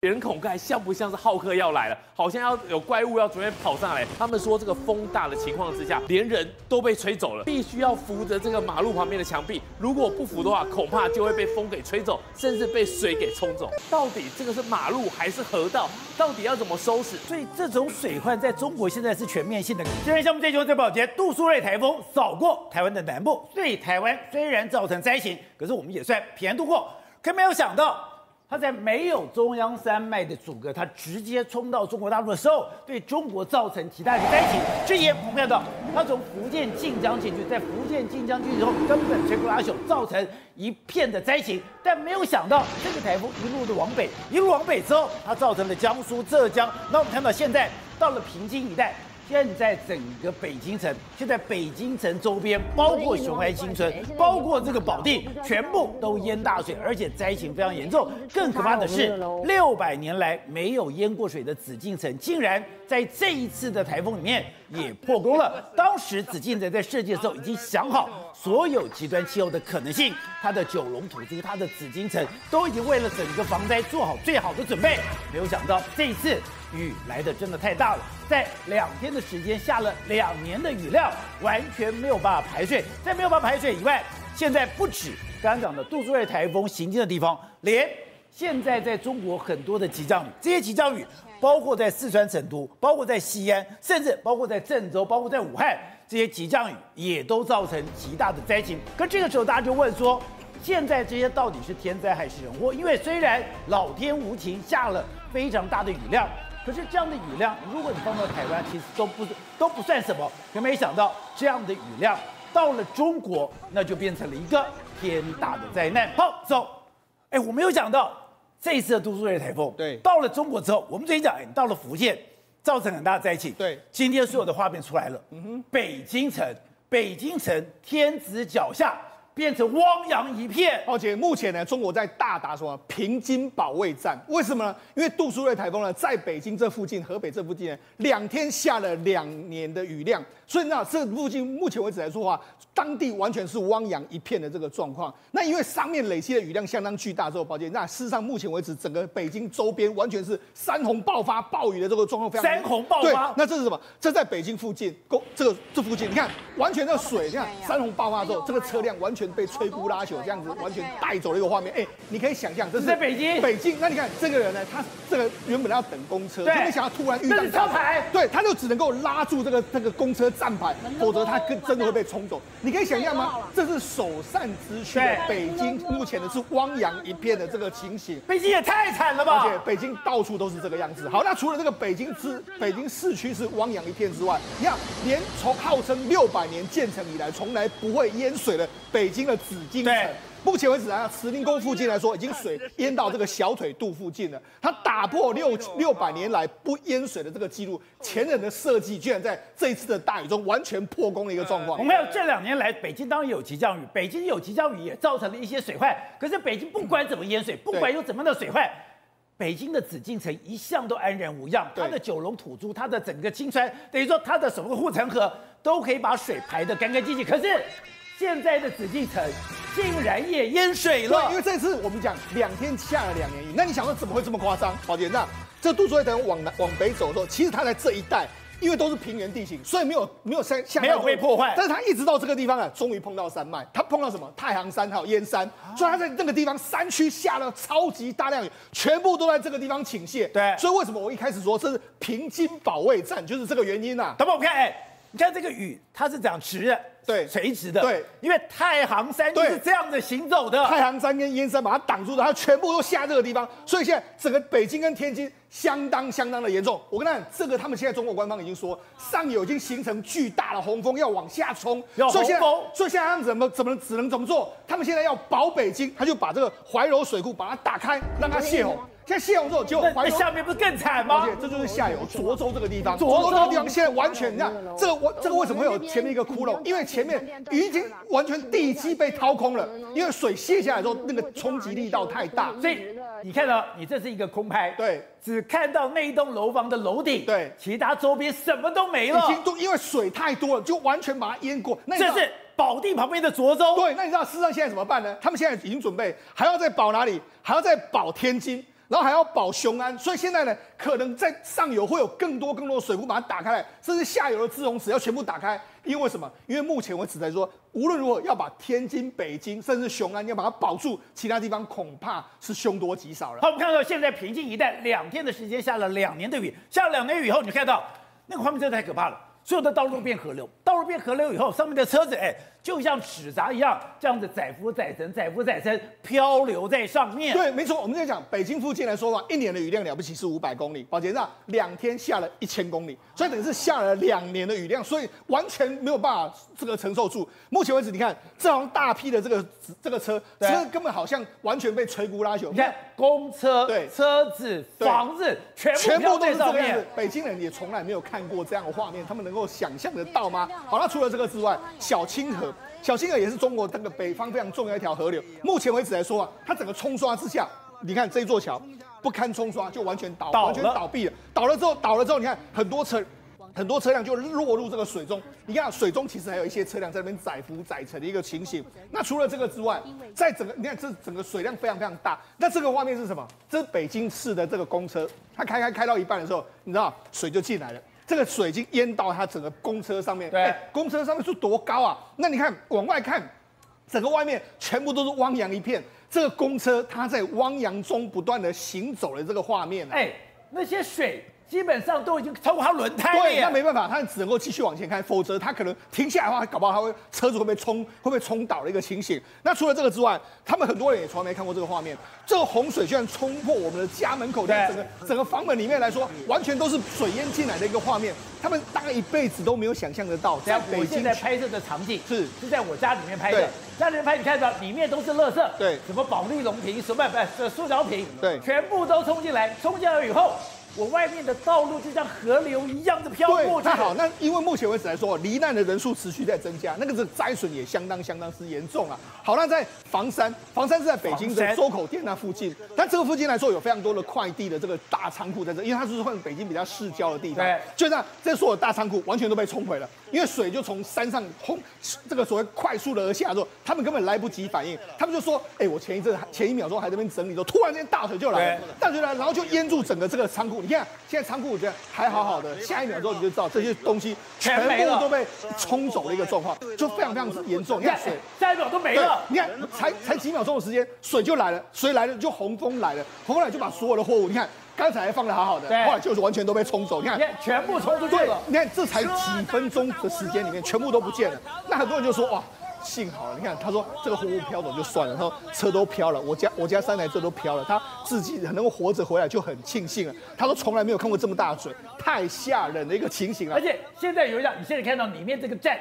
人孔盖像不像是浩克要来了？好像要有怪物要准备跑上来。他们说这个风大的情况之下，连人都被吹走了，必须要扶着这个马路旁边的墙壁。如果不扶的话，恐怕就会被风给吹走，甚至被水给冲走。到底这个是马路还是河道？到底要怎么收拾？所以这种水患在中国现在是全面性的。今天项目最新最保洁，杜苏芮台风扫过台湾的南部，对台湾虽然造成灾情，可是我们也算平安度过。可没有想到。它在没有中央山脉的阻隔，它直接冲到中国大陆的时候，对中国造成极大的灾情。这也我们看到，它从福建晋江进去，在福建晋江进去之后，根本摧不拉朽，造成一片的灾情。但没有想到，这个台风一路的往北，一路往北之后，它造成了江苏、浙江。那我们看到现在到了平津一带。现在整个北京城，现在北京城周边，包括雄安新村，包括这个保定，全部都淹大水，而且灾情非常严重。更可怕的是，六百年来没有淹过水的紫禁城，竟然在这一次的台风里面也破功了。当时紫禁城在设计的时候已经想好所有极端气候的可能性，它的九龙吐珠，它的紫禁城都已经为了整个防灾做好最好的准备。没有想到这一次。雨来的真的太大了，在两天的时间下了两年的雨量，完全没有办法排水。在没有办法排水以外，现在不止刚刚讲的杜苏芮台风行进的地方，连现在在中国很多的急降雨，这些急降雨包括在四川成都，包括在西安，甚至包括在郑州，包括在武汉，这些急降雨也都造成极大的灾情。可这个时候大家就问说，现在这些到底是天灾还是人祸？因为虽然老天无情，下了非常大的雨量。可是这样的雨量，如果你放到台湾，其实都不都不算什么。可没想到，这样的雨量到了中国，那就变成了一个天大的灾难。好，走。哎，我没有想到这一次的都苏芮台风，对，到了中国之后，我们最近讲，哎，到了福建，造成很大的灾情。对，今天所有的画面出来了。嗯哼，北京城，北京城天子脚下。变成汪洋一片，而且目前呢，中国在大打什么平津保卫战？为什么呢？因为杜苏芮台风呢，在北京这附近、河北这附近呢，两天下了两年的雨量，所以那这附近目前为止来说的话，当地完全是汪洋一片的这个状况。那因为上面累积的雨量相当巨大之后，抱歉，那事实上目前为止，整个北京周边完全是山洪爆发、暴雨的这个状况非常。山洪爆发？那这是什么？这在北京附近，公这个这附近，你看，完全的水，你看山洪爆发之后，这个车辆完全。被摧枯拉朽，这样子完全带走了一个画面。哎，你可以想象，这是在北京。北京，那你看这个人呢？他这个原本要等公车，就没想到突然遇到车牌，对，他就只能够拉住这个这个公车站牌，否则他跟真的会被冲走。你可以想象吗？这是首善之区北京，目前的是汪洋一片的这个情形。北京也太惨了吧！而且北京到处都是这个样子。好，那除了这个北京之北京市区是汪洋一片之外，你看，连从号称六百年建成以来从来不会淹水的北京的紫禁城。目前为止啊，慈宁宫附近来说，已经水淹到这个小腿肚附近了。它打破六六百年来不淹水的这个记录，前人的设计居然在这一次的大雨中完全破功的一个状况。我们有这两年来，北京当然有急降雨，北京有急降雨也造成了一些水患。可是北京不管怎么淹水，不管有怎么样的水患，北京的紫禁城一向都安然无恙。它的九龙土珠，它的整个青川，等于说它的什么护城河都可以把水排得干干净净。可是现在的紫禁城。竟然也淹水了。对，因为这次我们讲两天下了两年雨，那你想说怎么会这么夸张？宝杰，那这杜苏芮往南往北走的时候，其实他在这一带，因为都是平原地形，所以没有没有山，没有被破坏。但是他一直到这个地方啊，终于碰到山脉，他碰到什么？太行山还有燕山，所以他在那个地方山区下了超级大量雨，全部都在这个地方倾泻。对，所以为什么我一开始说这是平津保卫战，就是这个原因啊。等会我看，哎，你看这个雨，它是讲直的。对，垂直的。对，因为太行山就是这样子行走的。太行山跟燕山把它挡住的，它全部都下这个地方，所以现在整个北京跟天津相当相当的严重。我跟你讲，这个他们现在中国官方已经说，上游已经形成巨大的洪峰要往下冲。所以现在他们怎么怎么只能怎么做？他们现在要保北京，他就把这个怀柔水库把它打开，让它泄洪。现在泄洪之后，就那下面不是更惨吗？而且这就是下游涿州这个地方，涿州这个地方现在完全，你看这个我这个为什么会有前面一个窟窿？因为前面已经完全地基被掏空了，因为水泄下来之后，那个冲击力道太大。所以你看到，你这是一个空拍，对，只看到那一栋楼房的楼顶，对，其他周边什么都没了。已经都因为水太多了，就完全把它淹过。那这是保定旁边的涿州。对，那你知道事实上现在怎么办呢？他们现在已经准备还要再保哪里？还要再保天津。然后还要保雄安，所以现在呢，可能在上游会有更多更多的水库把它打开来，甚至下游的滞洪池要全部打开。因为什么？因为目前为止来说，无论如何要把天津、北京，甚至雄安要把它保住，其他地方恐怕是凶多吉少了。好，我们看到现在平静一带两天的时间下了两年的雨，下了两年雨以后，你看到那个画面真的太可怕了，所有的道路变河流，道路变河流以后，上面的车子哎。就像纸扎一样，这样子载浮载沉，载浮载沉，漂流在上面。对，没错。我们在讲北京附近来说的话，一年的雨量了不起是五百公里，宝杰那两天下了一千公里，所以等于是下了两年的雨量，所以完全没有办法这个承受住。目前为止，你看这样大批的这个这个车，车根本好像完全被摧枯拉朽。你看公车、对车子、房子，全部全部都是这个样子。北京人也从来没有看过这样的画面，他们能够想象得到吗？好，那除了这个之外，小清河。小清河也是中国这个北方非常重要的一条河流。目前为止来说啊，它整个冲刷之下，你看这座桥不堪冲刷，就完全倒，完全倒闭了。倒了之后，倒了之后，你看很多车，很多车辆就落入这个水中。你看水中其实还有一些车辆在那边载浮载沉的一个情形。那除了这个之外，在整个你看这整个水量非常非常大。那这个画面是什么？这是北京市的这个公车，它开开开到一半的时候，你知道水就进来了。这个水已经淹到它整个公车上面，对、欸，公车上面是多高啊？那你看往外看，整个外面全部都是汪洋一片。这个公车它在汪洋中不断的行走的这个画面，哎，那些水。基本上都已经超过它轮胎了，对，那没办法，它只能够继续往前开，否则它可能停下来的话，搞不好它会车子会被冲，会被冲倒的一个情形。那除了这个之外，他们很多人也从来没看过这个画面。这个洪水居然冲破我们的家门口，在整个整个房门里面来说，完全都是水淹进来的一个画面。他们大概一辈子都没有想象得到。在我现在拍摄的场景是是在我家里面拍的，家里面拍，你看到里面都是垃圾，对，什么保利龙瓶，什么不是塑料瓶，对，全部都冲进来，冲进来以后。我外面的道路就像河流一样的飘过去。太好，那因为目前为止来说，罹难的人数持续在增加，那个是灾损也相当相当之严重啊。好，那在房山，房山是在北京的周口店那附近，但这个附近来说有非常多的快递的这个大仓库在这，因为它是换北京比较市郊的地方。对，就这样，这所有大仓库完全都被冲毁了，因为水就从山上轰，这个所谓快速的而下之后，他们根本来不及反应，他们就说，哎，我前一阵前一秒钟还在那边整理，之后突然间大水就来了，大水来，然后就淹住整个这个仓库。你看，现在仓库我觉得还好好的，下一秒钟你就知道这些东西全部都被冲走的一个状况，就非常非常之严重。你看水，下一秒都没了。你看，才才几秒钟的时间，水就来了，水来了就洪峰来了，洪峰来就把所有的货物，你看刚才还放的好好的，后来就是完全都被冲走。你看，全部冲出去了。你看这才几分钟的时间里面，全部都不见了。那很多人就说哇。幸好，你看，他说这个货物飘走就算了，他说车都飘了，我家我家三台车都飘了，他自己能够活着回来就很庆幸了。他说从来没有看过这么大的水，太吓人的一个情形了。而且现在有一辆，你现在看到里面这个站，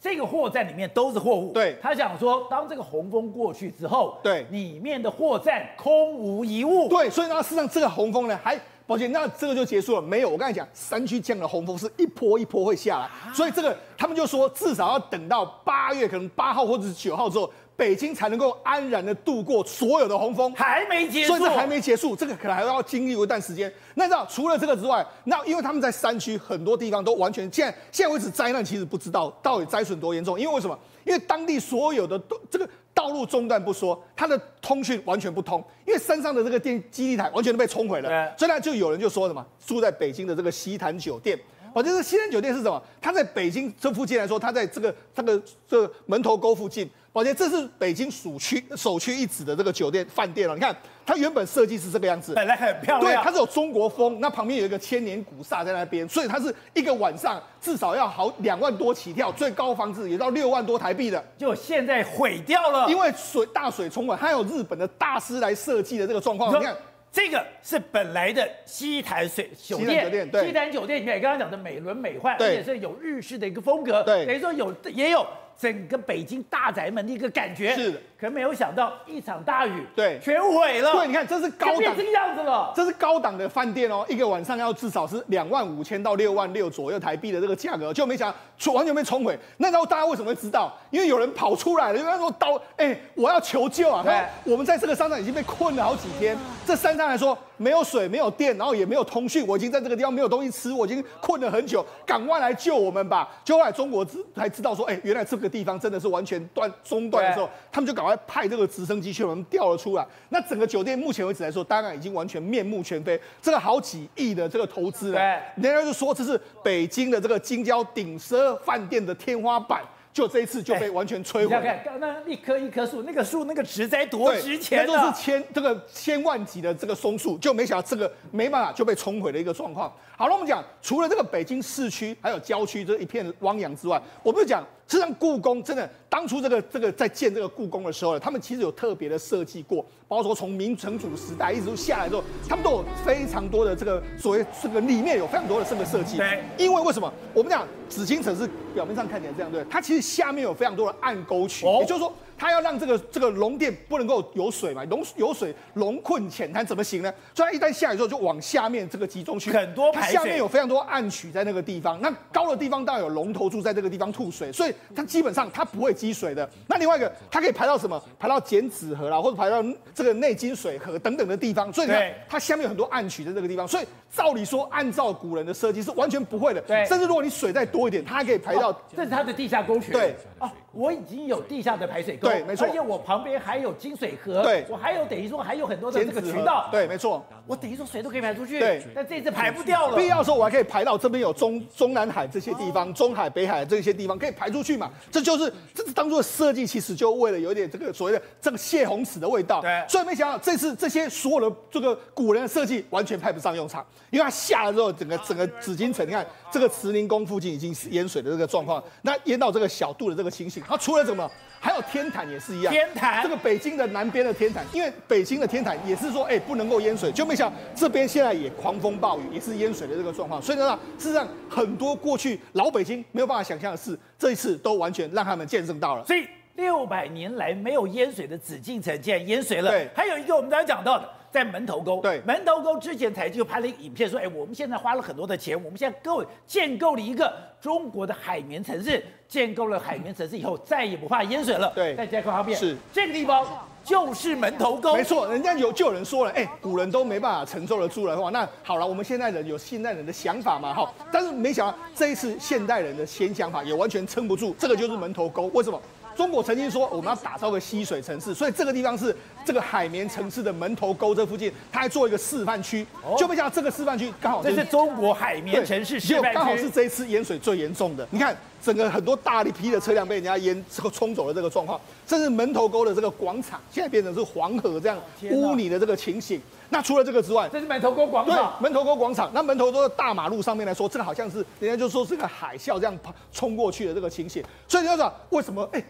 这个货站里面都是货物。对，他想说，当这个洪峰过去之后，对，里面的货站空无一物。对，所以呢，事实上这个洪峰呢还。抱歉，那这个就结束了。没有，我刚才讲，山区这样的洪峰是一波一波会下来，所以这个他们就说，至少要等到八月，可能八号或者是九号之后，北京才能够安然的度过所有的洪峰。还没结束，所以这还没结束，这个可能还要经历一段时间。那知道除了这个之外，那因为他们在山区很多地方都完全现在现在为止灾难其实不知道到底灾损多严重，因为为什么？因为当地所有的都这个。道路中断不说，它的通讯完全不通，因为山上的这个电基地台完全都被冲毁了。所以呢，就有人就说什么，住在北京的这个西坛酒店，哦，就是西坛酒店是什么？它在北京这附近来说，它在这个这个这个门头沟附近。宝杰，这是北京首屈首屈一指的这个酒店饭店了。你看，它原本设计是这个样子，本来很漂亮，对，它是有中国风，那旁边有一个千年古刹在那边，所以它是一个晚上至少要好两万多起跳，最高房子也到六万多台币的。就现在毁掉了，因为水大水冲了，还有日本的大师来设计的这个状况。你，看，这个是本来的西坛水酒店，酒店对，西坛酒店里面刚刚讲的美轮美奂，对，而且是有日式的一个风格，对，等于说有也有。整个北京大宅门的一个感觉，是的，可没有想到一场大雨，对，全毁了。对，你看这是高档这个样子了，这是高档的饭店哦，一个晚上要至少是两万五千到六万六左右台币的这个价格，就没想到完全被冲毁。那时候大家为什么会知道？因为有人跑出来了，因为他说刀，哎、欸，我要求救啊！对，我们在这个商场已经被困了好几天，这山上来说没有水、没有电，然后也没有通讯，我已经在这个地方没有东西吃，我已经困了很久，赶快来救我们吧！就后来中国知才知道说，哎、欸，原来这个地方真的是完全断中断的时候，他们就赶快派这个直升机去把他们调了出来。那整个酒店目前为止来说，当然已经完全面目全非。这个好几亿的这个投资了，人家就说这是北京的这个京郊顶奢饭店的天花板。就这一次就被完全摧毁。你看，刚刚一棵一棵树，那个树那个植栽多值钱，那都是千这个千万级的这个松树，就没想到这个没办法就被冲毁的一个状况。好了，我们讲除了这个北京市区还有郊区这一片汪洋之外，我们就讲。实际上，故宫真的当初这个这个在建这个故宫的时候呢，他们其实有特别的设计过，包括说从明成祖时代一直都下来之后，他们都有非常多的这个所谓这个里面有非常多的这个设计。对，因为为什么？我们讲紫禁城是表面上看起来这样，对，它其实下面有非常多的暗沟渠，也就是说。它要让这个这个龙殿不能够有水嘛，龙有水龙困浅滩怎么行呢？所以它一旦下雨之后就往下面这个集中去，很多它下面有非常多暗渠在那个地方。那高的地方当然有龙头柱在这个地方吐水，所以它基本上它不会积水的。那另外一个，它可以排到什么？排到剪纸河啦，或者排到这个内金水河等等的地方。所以你看它下面有很多暗渠在这个地方。所以照理说，按照古人的设计是完全不会的。对，甚至如果你水再多一点，它还可以排到。这是它的地下沟渠。对。哦，我已经有地下的排水沟，对，没错，而且我旁边还有金水河，对，我还有等于说还有很多的这个渠道，对，没错，我等于说水都可以排出去，对，但这次排不掉了，必要的时候我还可以排到这边有中中南海这些地方，中海、北海这些地方可以排出去嘛，这就是这是当初的设计，其实就为了有点这个所谓的这个泄洪池的味道，对，所以没想到这次这些所有的这个古人的设计完全派不上用场，因为它下了之后，整个整个紫禁城，你看这个慈宁宫附近已经是淹水的这个状况，那淹到这个小肚的这个情形，它除了这。什么？还有天坛也是一样。天坛，这个北京的南边的天坛，因为北京的天坛也是说，哎，不能够淹水，就没想到这边现在也狂风暴雨，也是淹水的这个状况。所以呢，事实上很多过去老北京没有办法想象的事，这一次都完全让他们见证到了。所以六百年来没有淹水的紫禁城竟然淹水了。对，还有一个我们刚才讲到的。在门头沟，对，门头沟之前才就拍了一个影片，说，哎，我们现在花了很多的钱，我们现在构建构了一个中国的海绵城市，建构了海绵城市以后，再也不怕淹水了。对，再加个方便，是。这个地方就是门头沟，没错，人家有就有人说了，哎，古人都没办法承受得住的话，那好了，我们现代人有现代人的想法嘛，哈，但是没想到这一次现代人的新想法也完全撑不住，这个就是门头沟，为什么？中国曾经说我们要打造个吸水城市，所以这个地方是这个海绵城市的门头沟这附近，它还做一个示范区，就没想到这个示范区刚好这是中国海绵城市示范区，刚好是这一次淹水最严重的。你看，整个很多大力批的车辆被人家淹这个冲走了这个状况，甚至门头沟的这个广场现在变成是黄河这样污泥的这个情形。那除了这个之外，这是门头沟广场，对，门头沟广场。那门头沟的大马路上面来说，这个好像是人家就说是个海啸这样跑冲过去的这个情形。所以你要知道为什么？哎。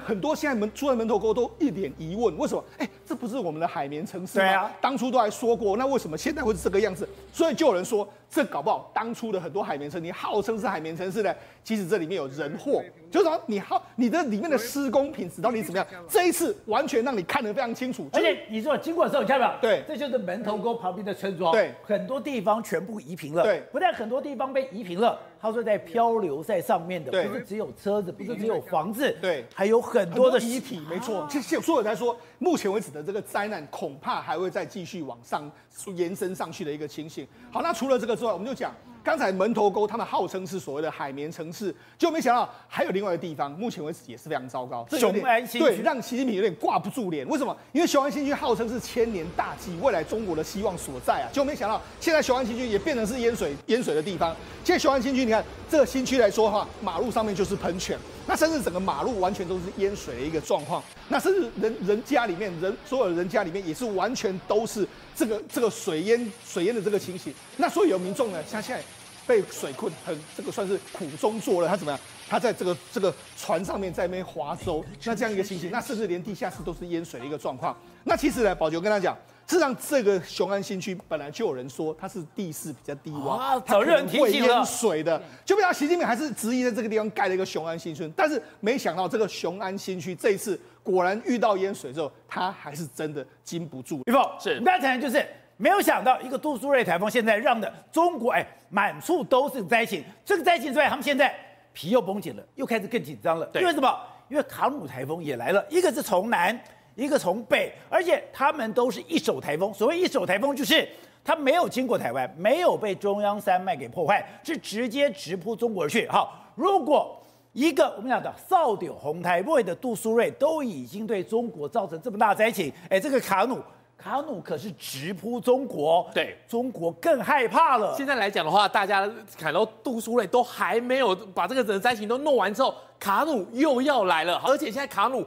很多现在门出了门头沟都一脸疑问，为什么？哎，这不是我们的海绵城市吗？对啊，当初都还说过，那为什么现在会是这个样子？所以就有人说，这搞不好当初的很多海绵城，你号称是海绵城市的，其实这里面有人祸，就是说你好，你的里面的施工品质到底怎么样？这一次完全让你看得非常清楚。而且你说经过的时候，你看到没有？对，这就是门头沟旁边的村庄，对，很多地方全部移平了，对，不但很多地方被移平了。他说在漂流在上面的，不是只有车子，不是只有房子，对，还有很多的遗体，没错。其实所有人来说，目前为止的这个灾难恐怕还会再继续往上延伸上去的一个情形。好，那除了这个之外，我们就讲。刚才门头沟他们号称是所谓的海绵城市，就没想到还有另外一个地方，目前为止也是非常糟糕。雄安新区对，让习近平有点挂不住脸。为什么？因为雄安新区号称是千年大计，未来中国的希望所在啊，就没想到现在雄安新区也变成是淹水淹水的地方。现在雄安新区，你看这个新区来说的话，马路上面就是喷泉，那甚至整个马路完全都是淹水的一个状况。那甚至人人家里面人所有的人家里面也是完全都是这个这个水淹水淹的这个情形。那所以有民众呢，像现在。被水困，很这个算是苦中作乐。他怎么样？他在这个这个船上面在那边划舟，那这样一个情形，那甚至连地下室都是淹水的一个状况。那其实呢，宝杰跟他讲，事实上这个雄安新区本来就有人说它是地势比较低洼，它可能会淹水的。就比如习近平还是执意在这个地方盖了一个雄安新村，但是没想到这个雄安新区这一次果然遇到淹水之后，他还是真的经不住。玉凤是，那当然就是。没有想到一个杜苏芮台风，现在让的中国哎满处都是灾情。这个灾情之外，他们现在皮又绷紧了，又开始更紧张了。对因为什么？因为卡努台风也来了，一个是从南，一个从北，而且他们都是一手台风。所谓一手台风，就是它没有经过台湾，没有被中央山脉给破坏，是直接直扑中国而去。好，如果一个我们讲的扫顶红台位的杜苏芮都已经对中国造成这么大灾情，哎，这个卡努卡努可是直扑中国，对中国更害怕了。现在来讲的话，大家看到杜苏芮都还没有把这个整个灾情都弄完之后，卡努又要来了，而且现在卡努。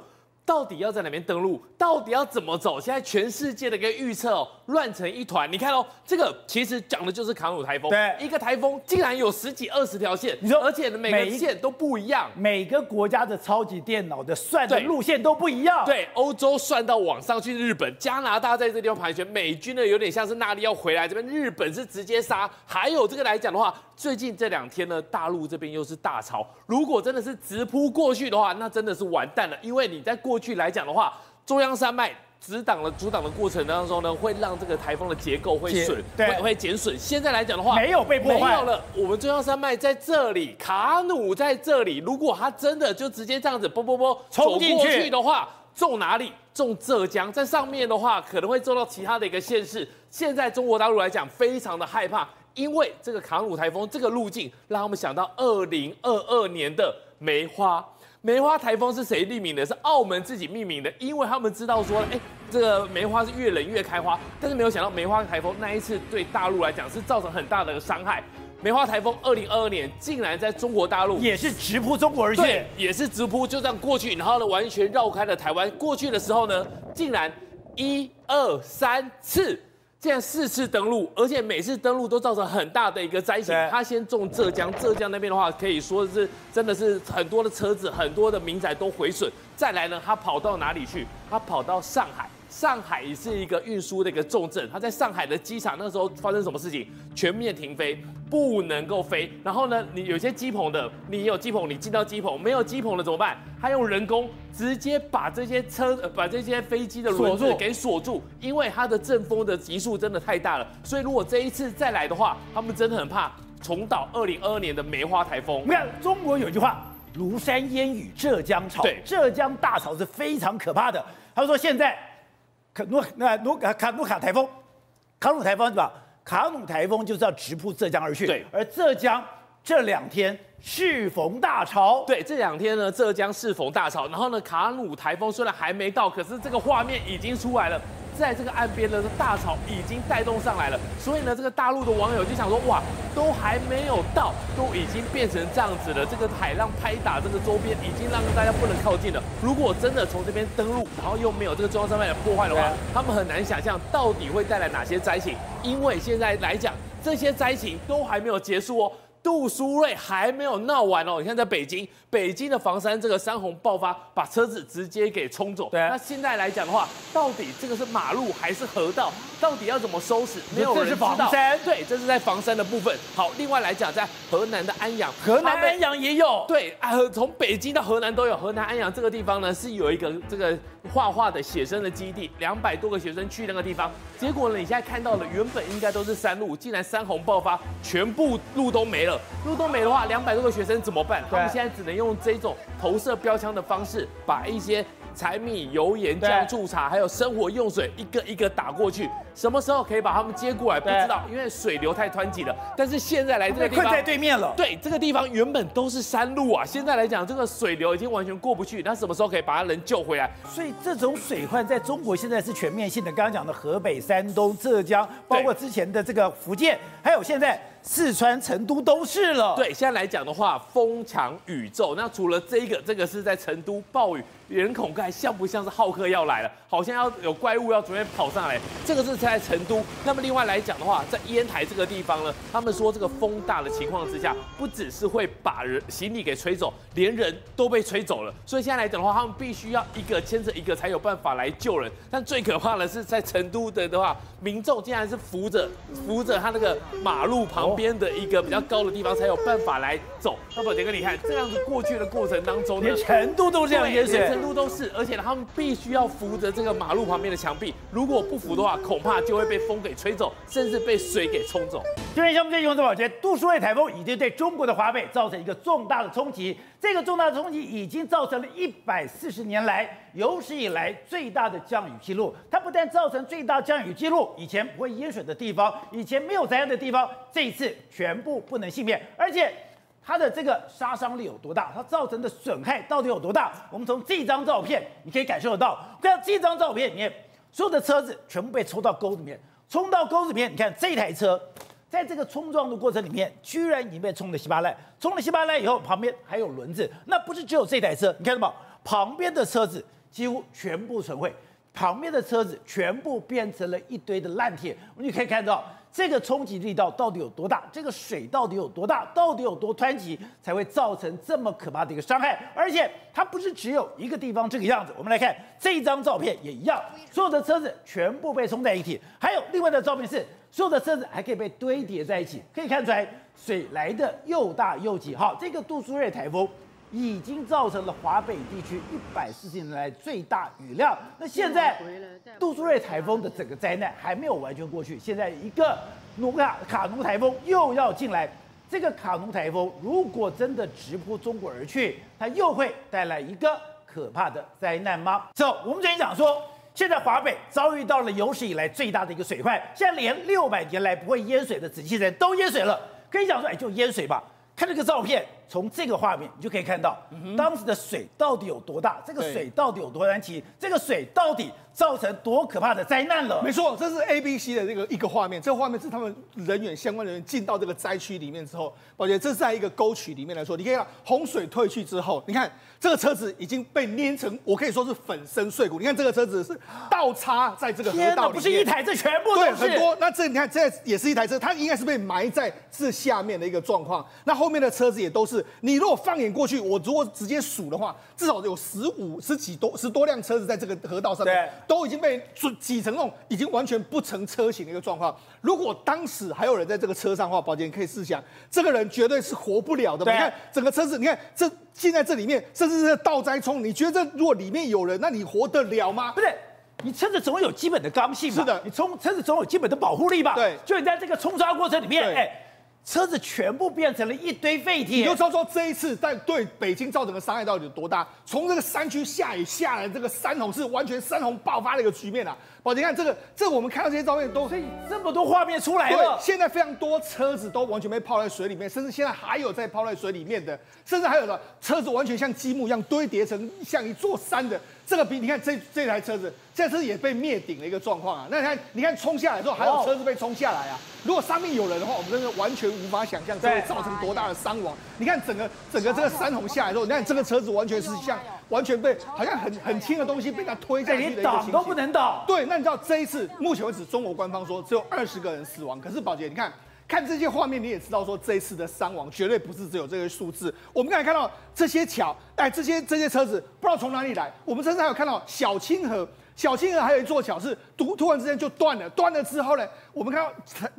到底要在哪边登陆？到底要怎么走？现在全世界的一个预测哦，乱成一团。你看哦，这个其实讲的就是卡努台风。对，一个台风竟然有十几二十条线，你说，而且每个线都不一样，每个国家的超级电脑的算的路线都不一样。对，欧洲算到往上去，日本、加拿大在这地方盘旋，美军呢有点像是纳利要回来这边，日本是直接杀。还有这个来讲的话，最近这两天呢，大陆这边又是大潮，如果真的是直扑过去的话，那真的是完蛋了，因为你在过。去来讲的话，中央山脉阻挡了阻挡的过程当中呢，会让这个台风的结构会损，会会减损。现在来讲的话，没有被破坏，没有了。我们中央山脉在这里，卡努在这里。如果它真的就直接这样子，啵啵啵冲进去的话，中哪里？中浙江，在上面的话可能会中到其他的一个县市。现在中国大陆来讲，非常的害怕，因为这个卡努台风这个路径，让我们想到二零二二年的梅花。梅花台风是谁命名的？是澳门自己命名的，因为他们知道说，哎，这个梅花是越冷越开花，但是没有想到梅花台风那一次对大陆来讲是造成很大的伤害。梅花台风二零二二年竟然在中国大陆也是直扑中国而去，也是直扑，就这样过去，然后呢，完全绕开了台湾。过去的时候呢，竟然一二三次。现在四次登陆，而且每次登陆都造成很大的一个灾情。他先中浙江，浙江那边的话可以说是真的是很多的车子、很多的民宅都毁损。再来呢，他跑到哪里去？他跑到上海。上海也是一个运输的一个重镇，它在上海的机场那时候发生什么事情？全面停飞，不能够飞。然后呢，你有些机棚的，你有机棚，你进到机棚，没有机棚的怎么办？他用人工直接把这些车、把这些飞机的轮子给锁住，因为它的阵风的级数真的太大了。所以如果这一次再来的话，他们真的很怕重蹈二零二二年的梅花台风。你看，中国有句话：“庐山烟雨浙江潮”，对，浙江大潮是非常可怕的。他说现在。卡努那努卡卡努卡台风，卡努台风是吧？卡努台风就是要直扑浙江而去。对，而浙江这两天适逢大潮。对，这两天呢，浙江适逢大潮。然后呢，卡努台风虽然还没到，可是这个画面已经出来了。在这个岸边的大潮已经带动上来了，所以呢，这个大陆的网友就想说，哇，都还没有到，都已经变成这样子了。这个海浪拍打这个周边，已经让大家不能靠近了。如果真的从这边登陆，然后又没有这个中央山脉的破坏的话，他们很难想象到底会带来哪些灾情。因为现在来讲，这些灾情都还没有结束哦。杜苏芮还没有闹完哦，你看在北京，北京的房山这个山洪爆发，把车子直接给冲走。对啊，那现在来讲的话，到底这个是马路还是河道？到底要怎么收拾？没有人知道。这是房山，对，这是在房山的部分。好，另外来讲，在河南的安阳，河南安阳也有。对啊，从北京到河南都有。河南安阳这个地方呢，是有一个这个画画的写生的基地，两百多个学生去那个地方。结果呢，你现在看到了原本应该都是山路，竟然山洪爆发，全部路都没了。路都没的话，两百多个学生怎么办？他们现在只能用这种投射标枪的方式，把一些。柴米油盐酱醋茶，还有生活用水，一个一个打过去。什么时候可以把他们接过来？不知道，因为水流太湍急了。但是现在来这个地方，困在对面了。对，这个地方原本都是山路啊，现在来讲，这个水流已经完全过不去。那什么时候可以把他人救回来？所以这种水患在中国现在是全面性的。刚刚讲的河北、山东、浙江，包括之前的这个福建，还有现在。四川成都都是了。对，现在来讲的话，风强雨骤。那除了这个，这个是在成都暴雨，人恐盖像不像是浩克要来了？好像要有怪物要准备跑上来。这个是在成都。那么另外来讲的话，在烟台这个地方呢，他们说这个风大的情况之下，不只是会把人行李给吹走，连人都被吹走了。所以现在来讲的话，他们必须要一个牵着一个才有办法来救人。但最可怕的是在成都的的话，民众竟然是扶着扶着他那个马路旁边的一个比较高的地方才有办法来走。那宝杰哥，你看这样子过去的过程当中，连成都都这样淹水，连成都都是，而且他们必须要扶着这个马路旁边的墙壁，如果不扶的话，恐怕就会被风给吹走，甚至被水给冲走。今天项目最新闻，宝杰，杜苏芮台风已经对中国的华北造成一个重大的冲击，这个重大的冲击已经造成了一百四十年来有史以来最大的降雨记录。它不但造成最大降雨记录，以前不会淹水的地方，以前没有灾害的地方，这一次全部不能幸免，而且。它的这个杀伤力有多大，它造成的损害到底有多大？我们从这张照片你可以感受得到。看这张照片里面，所有的车子全部被冲到沟里面，冲到沟里面，你看这台车，在这个冲撞的过程里面，居然已经被冲得稀巴烂。冲了稀巴烂以后，旁边还有轮子，那不是只有这台车，你看到吗？旁边的车子几乎全部损毁。旁边的车子全部变成了一堆的烂铁，我们就可以看到这个冲击力道到底有多大，这个水到底有多大，到底有多湍急，才会造成这么可怕的一个伤害。而且它不是只有一个地方这个样子，我们来看这一张照片也一样，所有的车子全部被冲在一起。还有另外的照片是，所有的车子还可以被堆叠在一起，可以看出来水来的又大又急。好，这个杜苏芮台风。已经造成了华北地区一百四十年来最大雨量。那现在杜苏芮台风的整个灾难还没有完全过去，现在一个努卡卡努台风又要进来。这个卡努台风如果真的直扑中国而去，它又会带来一个可怕的灾难吗？走，我们之前讲说，现在华北遭遇到了有史以来最大的一个水患，现在连六百年来不会淹水的紫禁城都淹水了。可以讲说，哎，就淹水吧。看这个照片。从这个画面，你就可以看到当时的水到底有多大，这个水到底有多难骑，这个水到底造成多可怕的灾难了。没错，这是 A B C 的这个一个画面，这个画面是他们人员相关人员进到这个灾区里面之后，宝杰，这是在一个沟渠里面来说，你可以看洪水退去之后，你看这个车子已经被碾成，我可以说是粉身碎骨。你看这个车子是倒插在这个河道里面，不是一台，这全部都是对很多。那这你看，这也是一台车，它应该是被埋在这下面的一个状况。那后面的车子也都是，你如果放。眼过去，我如果直接数的话，至少有十五、十几多、十多辆车子在这个河道上面，都已经被挤成那种已经完全不成车型的一个状况。如果当时还有人在这个车上的话，宝杰你可以试想，这个人绝对是活不了的。你看整个车子，你看这现在这里面，甚至是倒栽葱，你觉得这如果里面有人，那你活得了吗？不是，你车子总有基本的刚性嘛。是的，你冲车子总有基本的保护力吧？对，就你在这个冲刷过程里面，哎。车子全部变成了一堆废铁，你就知道说这一次在对北京造成的伤害到底有多大。从这个山区下雨下来，这个山洪是完全山洪爆发的一个局面啊！宝杰，你看这个，这个我们看到这些照片都，所以这么多画面出来了。对，现在非常多车子都完全被泡在水里面，甚至现在还有在泡在水里面的，甚至还有的车子完全像积木一样堆叠成像一座山的。这个比你看这这台车子，这台车子也被灭顶的一个状况啊！那你看，你看冲下来之后，还有车子被冲下来啊！如果上面有人的话，我们真的完全无法想象这会造成多大的伤亡。你看整个整个这个山洪下来之后，你看这个车子完全是像完全被好像很很轻的东西被它推下去的一个情形。挡都不能挡。对，那你知道这一次目前为止，中国官方说只有二十个人死亡，可是宝杰，你看。看这些画面，你也知道说这一次的伤亡绝对不是只有这个数字。我们刚才看到这些桥，哎，这些这些车子不知道从哪里来。我们甚至还有看到小清河，小清河还有一座桥是突突然之间就断了，断了之后呢，我们看到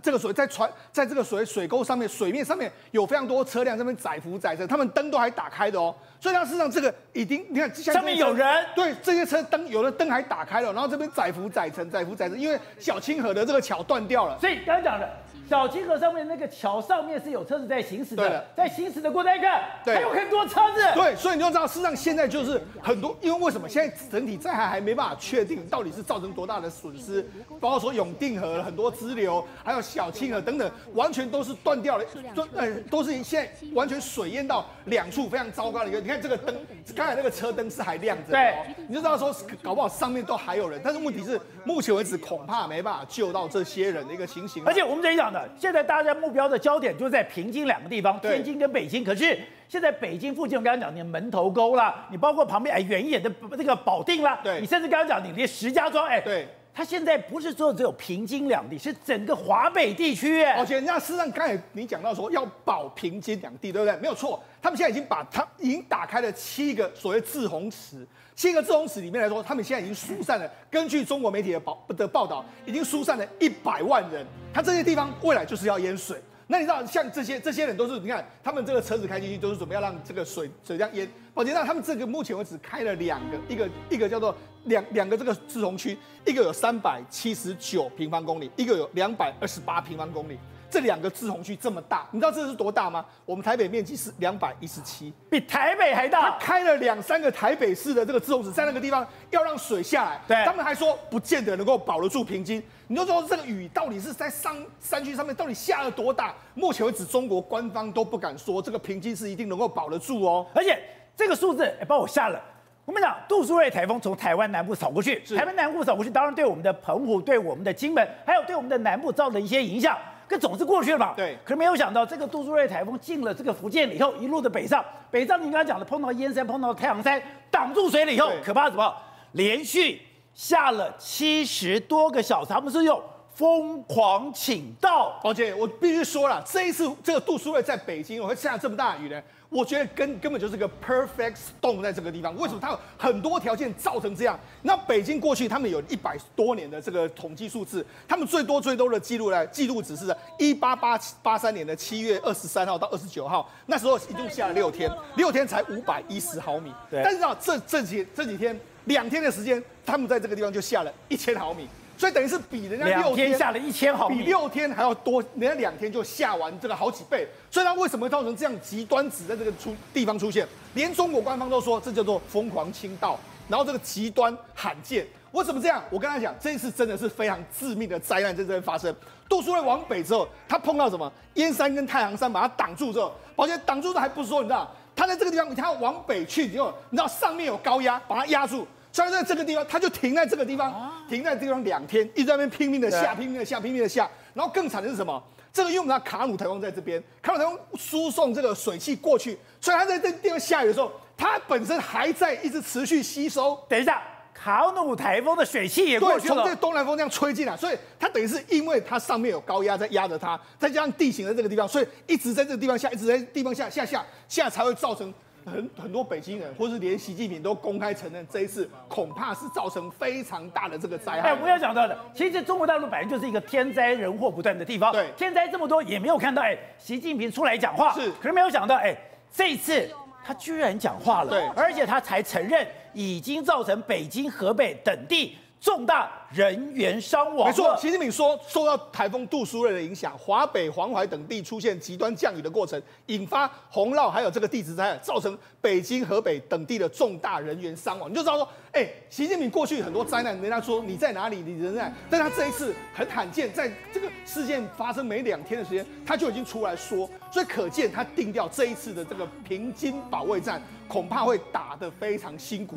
这个水在船，在这个水水沟上面，水面上面有非常多车辆在那边载浮载沉，他们灯都还打开的哦。所以它事实上这个已经，你看上面有人，对，这些车灯有的灯还打开了，然后这边载浮载沉，载浮载沉，因为小清河的这个桥断掉了。所以刚才讲的。小清河上面那个桥上面是有车子在行驶的，在行驶的过程一看，还有很多车子。对，所以你就知道，事实上现在就是很多，因为为什么现在整体灾害还没办法确定到底是造成多大的损失，包括说永定河很多支流，还有小清河等等，完全都是断掉了，都呃都是现在完全水淹到两处非常糟糕的一个。你看这个灯，刚才那个车灯是还亮着的，对，你就知道说搞不好上面都还有人，但是问题是目前为止恐怕没办法救到这些人的一个情形。而且我们这一讲的。现在大家目标的焦点就在平津两个地方，天津跟北京。可是现在北京附近，我刚刚讲你门头沟啦，你包括旁边哎远一点的这个保定啦，对，你甚至刚刚讲你连石家庄哎，对，他现在不是说只有平津两地，是整个华北地区。而且人家事实上刚才你讲到说要保平津两地，对不对？没有错，他们现在已经把他已经打开了七个所谓滞洪池。七个滞洪池里面来说，他们现在已经疏散了。根据中国媒体的报的报道，已经疏散了一百万人。他这些地方未来就是要淹水。那你知道，像这些这些人都是，你看他们这个车子开进去，都是准备要让这个水水这样淹。宝杰，那他们这个目前为止开了两个，一个一个叫做两两个这个滞洪区，一个有三百七十九平方公里，一个有两百二十八平方公里。这两个滞洪区这么大，你知道这是多大吗？我们台北面积是两百一十七，比台北还大。他开了两三个台北市的这个滞洪池，在那个地方要让水下来，对，他们还说不见得能够保得住平津。你就说这个雨到底是在上山区上面到底下了多大？目前为止，中国官方都不敢说这个平津是一定能够保得住哦。而且这个数字也把我吓了。我们讲杜苏芮台风从台湾南部扫过去，台湾南部扫过去，当然对我们的澎湖、对我们的金门，还有对我们的南部造成一些影响。可总是过去了吧？对。可是没有想到，这个杜苏芮台风进了这个福建以后，一路的北上，北上你刚刚讲的，碰到燕山，碰到太阳山，挡住水了以后，可怕什么？连续下了七十多个小时，他们是用疯狂请到。宝姐，我必须说了，这一次这个杜苏芮在北京会下这么大雨呢？我觉得根根本就是个 perfect storm 在这个地方，为什么它有很多条件造成这样？那北京过去他们有一百多年的这个统计数字，他们最多最多的记录呢记录只是一八八八三年的七月二十三号到二十九号，那时候一共下了六天，六天才五百一十毫米。对。但是啊，这这几这几天两天的时间，他们在这个地方就下了一千毫米。所以等于是比人家六天，下了一千毫米，比六天还要多，人家两天就下完这个好几倍。所以它为什么会造成这样极端值在这个出地方出现？连中国官方都说这叫做疯狂倾倒，然后这个极端罕见。为什么这样？我跟他讲，这一次真的是非常致命的灾难在这边发生。杜苏芮往北之后，他碰到什么？燕山跟太行山把它挡住之后，而且挡住的还不是说，你知道，他在这个地方，他要往北去以后，你知道上面有高压把它压住。所以在这个地方，它就停在这个地方，停在这个地方两天，一直在那边拼命的下，拼命的下，拼命的下。然后更惨的是什么？这个因为我们卡努台风在这边，卡努台风输送这个水汽过去，所以它在这地方下雨的时候，它本身还在一直持续吸收。等一下，卡努台风的水汽也过去了，从这个东南风这样吹进来，所以它等于是因为它上面有高压在压着它，再加上地形在这个地方，所以一直在这个地方下，一直在地方下下下下才会造成。很很多北京人，或是连习近平都公开承认，这一次恐怕是造成非常大的这个灾害。哎，我要讲到的，其实中国大陆本来就是一个天灾人祸不断的地方。对，天灾这么多，也没有看到哎，习近平出来讲话。是，可是没有想到哎，这一次他居然讲话了。对，而且他才承认已经造成北京、河北等地。重大人员伤亡。没错，习近平说，受到台风杜苏芮的影响，华北、黄淮等地出现极端降雨的过程，引发洪涝，还有这个地质灾害，造成北京、河北等地的重大人员伤亡。你就知道说，哎，习近平过去很多灾难，人家说你在哪里，你人在，但他这一次很罕见，在这个事件发生没两天的时间，他就已经出来说，所以可见他定调这一次的这个平津保卫战，恐怕会打得非常辛苦。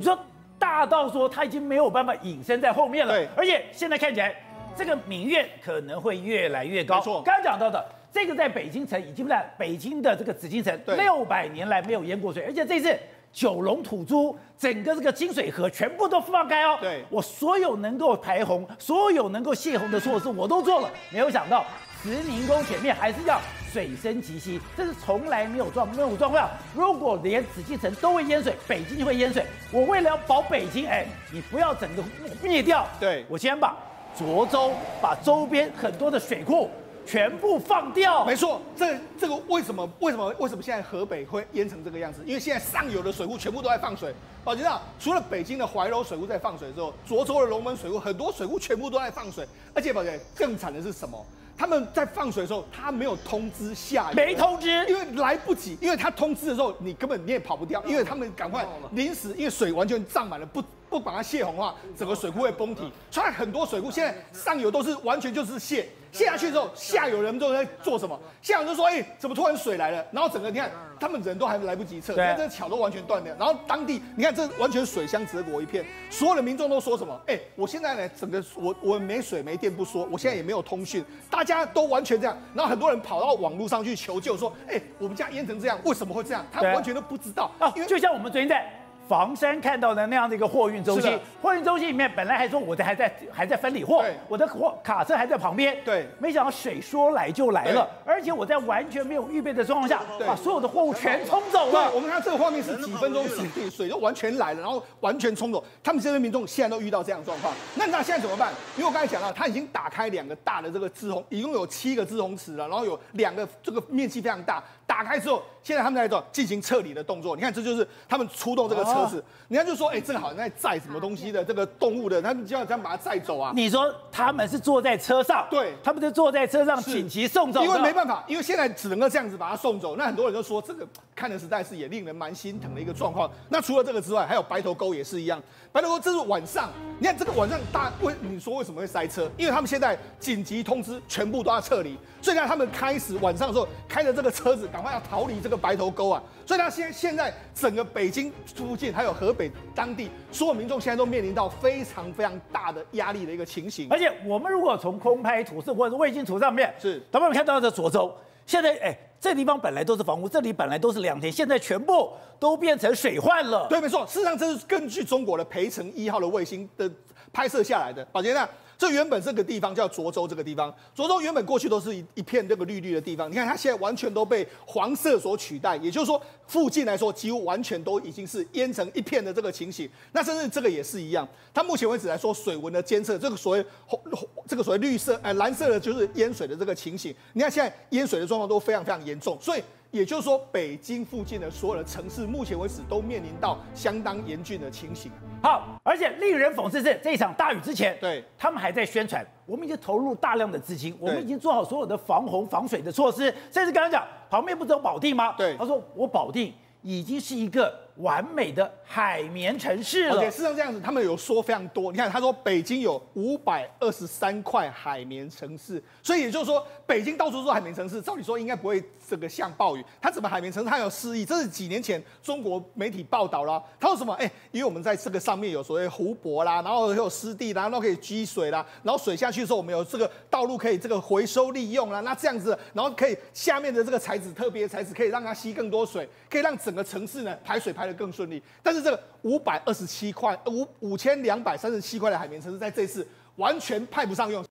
大到说他已经没有办法隐身在后面了，对，而且现在看起来这个民怨可能会越来越高。没错，刚刚讲到的这个在北京城已经在北京的这个紫禁城，六百年来没有淹过水，而且这次九龙吐珠，整个这个金水河全部都放开哦。对，我所有能够排洪、所有能够泄洪的措施我都做了，没有想到慈宁宫前面还是要。水深及膝，这是从来没有状没有状况。如果连紫禁城都会淹水，北京就会淹水。我为了要保北京，哎，你不要整个灭掉。对，我先把涿州、把周边很多的水库全部放掉。没错，这这个为什么为什么为什么现在河北会淹成这个样子？因为现在上游的水库全部都在放水。宝杰啊，除了北京的怀柔水库在放水之后，涿州的龙门水库很多水库全部都在放水。而且宝杰更惨的是什么？他们在放水的时候，他没有通知下游，没通知，因为来不及，因为他通知的时候，你根本你也跑不掉，因为他们赶快临时，因为水完全涨满了，不不把它泄洪的话，整个水库会崩堤。所以很多水库现在上游都是完全就是泄。泄下去之后，下游人们都在做什么？下游就说：“哎、欸，怎么突然水来了？”然后整个你看，他们人都还来不及撤，你看这个桥都完全断掉。然后当地你看，这完全水乡泽国一片，所有的民众都说什么？哎、欸，我现在呢，整个我我没水没电不说，我现在也没有通讯，大家都完全这样。然后很多人跑到网络上去求救，说：“哎、欸，我们家淹成这样，为什么会这样？”他完全都不知道。啊，因为就像我们昨天在。房山看到的那样的一个货运中心，货运中心里面本来还说我的还在还在分理货，我的货卡车还在旁边，对，没想到水说来就来了，而且我在完全没有预备的状况下，把所有的货物全冲走了。对，我们看这个画面是几分钟时间，水就完全来了，然后完全冲走。他们这边民众现在都遇到这样的状况，那那现在怎么办？因为我刚才讲到，他已经打开两个大的这个滞洪，一共有七个滞洪池了，然后有两个这个面积非常大。打打开之后，现在他们在做进行撤离的动作。你看，这就是他们出动这个车子。哦、你看，就说，哎、欸，这个好像在载什么东西的这个动物的，他们就要这样把它载走啊。你说他们是坐在车上，对，他们就坐在车上紧急送走，因为没办法，因为现在只能够这样子把它送走。那很多人都说，这个看的实在是也令人蛮心疼的一个状况。那除了这个之外，还有白头沟也是一样。白头沟这是晚上，你看这个晚上大为你说为什么会塞车？因为他们现在紧急通知，全部都要撤离，所以呢，他们开始晚上的时候开着这个车子，赶快要逃离这个白头沟啊。所以呢，现现在整个北京附近还有河北当地所有民众现在都面临到非常非常大的压力的一个情形。而且我们如果从空拍图是或者是卫星图上面是，咱们看到的涿州，现在哎。这地方本来都是房屋，这里本来都是良田，现在全部都变成水患了。对，没错，事实上这是根据中国的培城一号的卫星的拍摄下来的。宝杰，呢这原本这个地方叫涿州，这个地方涿州原本过去都是一一片这个绿绿的地方，你看它现在完全都被黄色所取代，也就是说附近来说几乎完全都已经是淹成一片的这个情形。那甚至这个也是一样，它目前为止来说水文的监测，这个所谓红 这个所谓绿色呃蓝色的就是淹水的这个情形。你看现在淹水的状况都非常非常严重，所以。也就是说，北京附近的所有的城市，目前为止都面临到相当严峻的情形。好，而且令人讽刺是，这一场大雨之前，对他们还在宣传，我们已经投入大量的资金，我们已经做好所有的防洪防水的措施，甚至刚刚讲旁边不是有保定吗？对，他说我保定已经是一个。完美的海绵城市了。OK，事实上这样子，他们有说非常多。你看，他说北京有五百二十三块海绵城市，所以也就是说，北京到处都是海绵城市，照理说应该不会这个像暴雨。它怎么海绵城市？它有示意，这是几年前中国媒体报道了。他说什么？哎、因为我们在这个上面有所谓湖泊啦，然后还有湿地啦，然后可以积水啦，然后水下去的时候，我们有这个道路可以这个回收利用啦。那这样子，然后可以下面的这个材质特别材质可以让它吸更多水，可以让整个城市呢排水排。开得更顺利，但是这个五百二十七块五五千两百三十七块的海绵城市，在这次完全派不上用。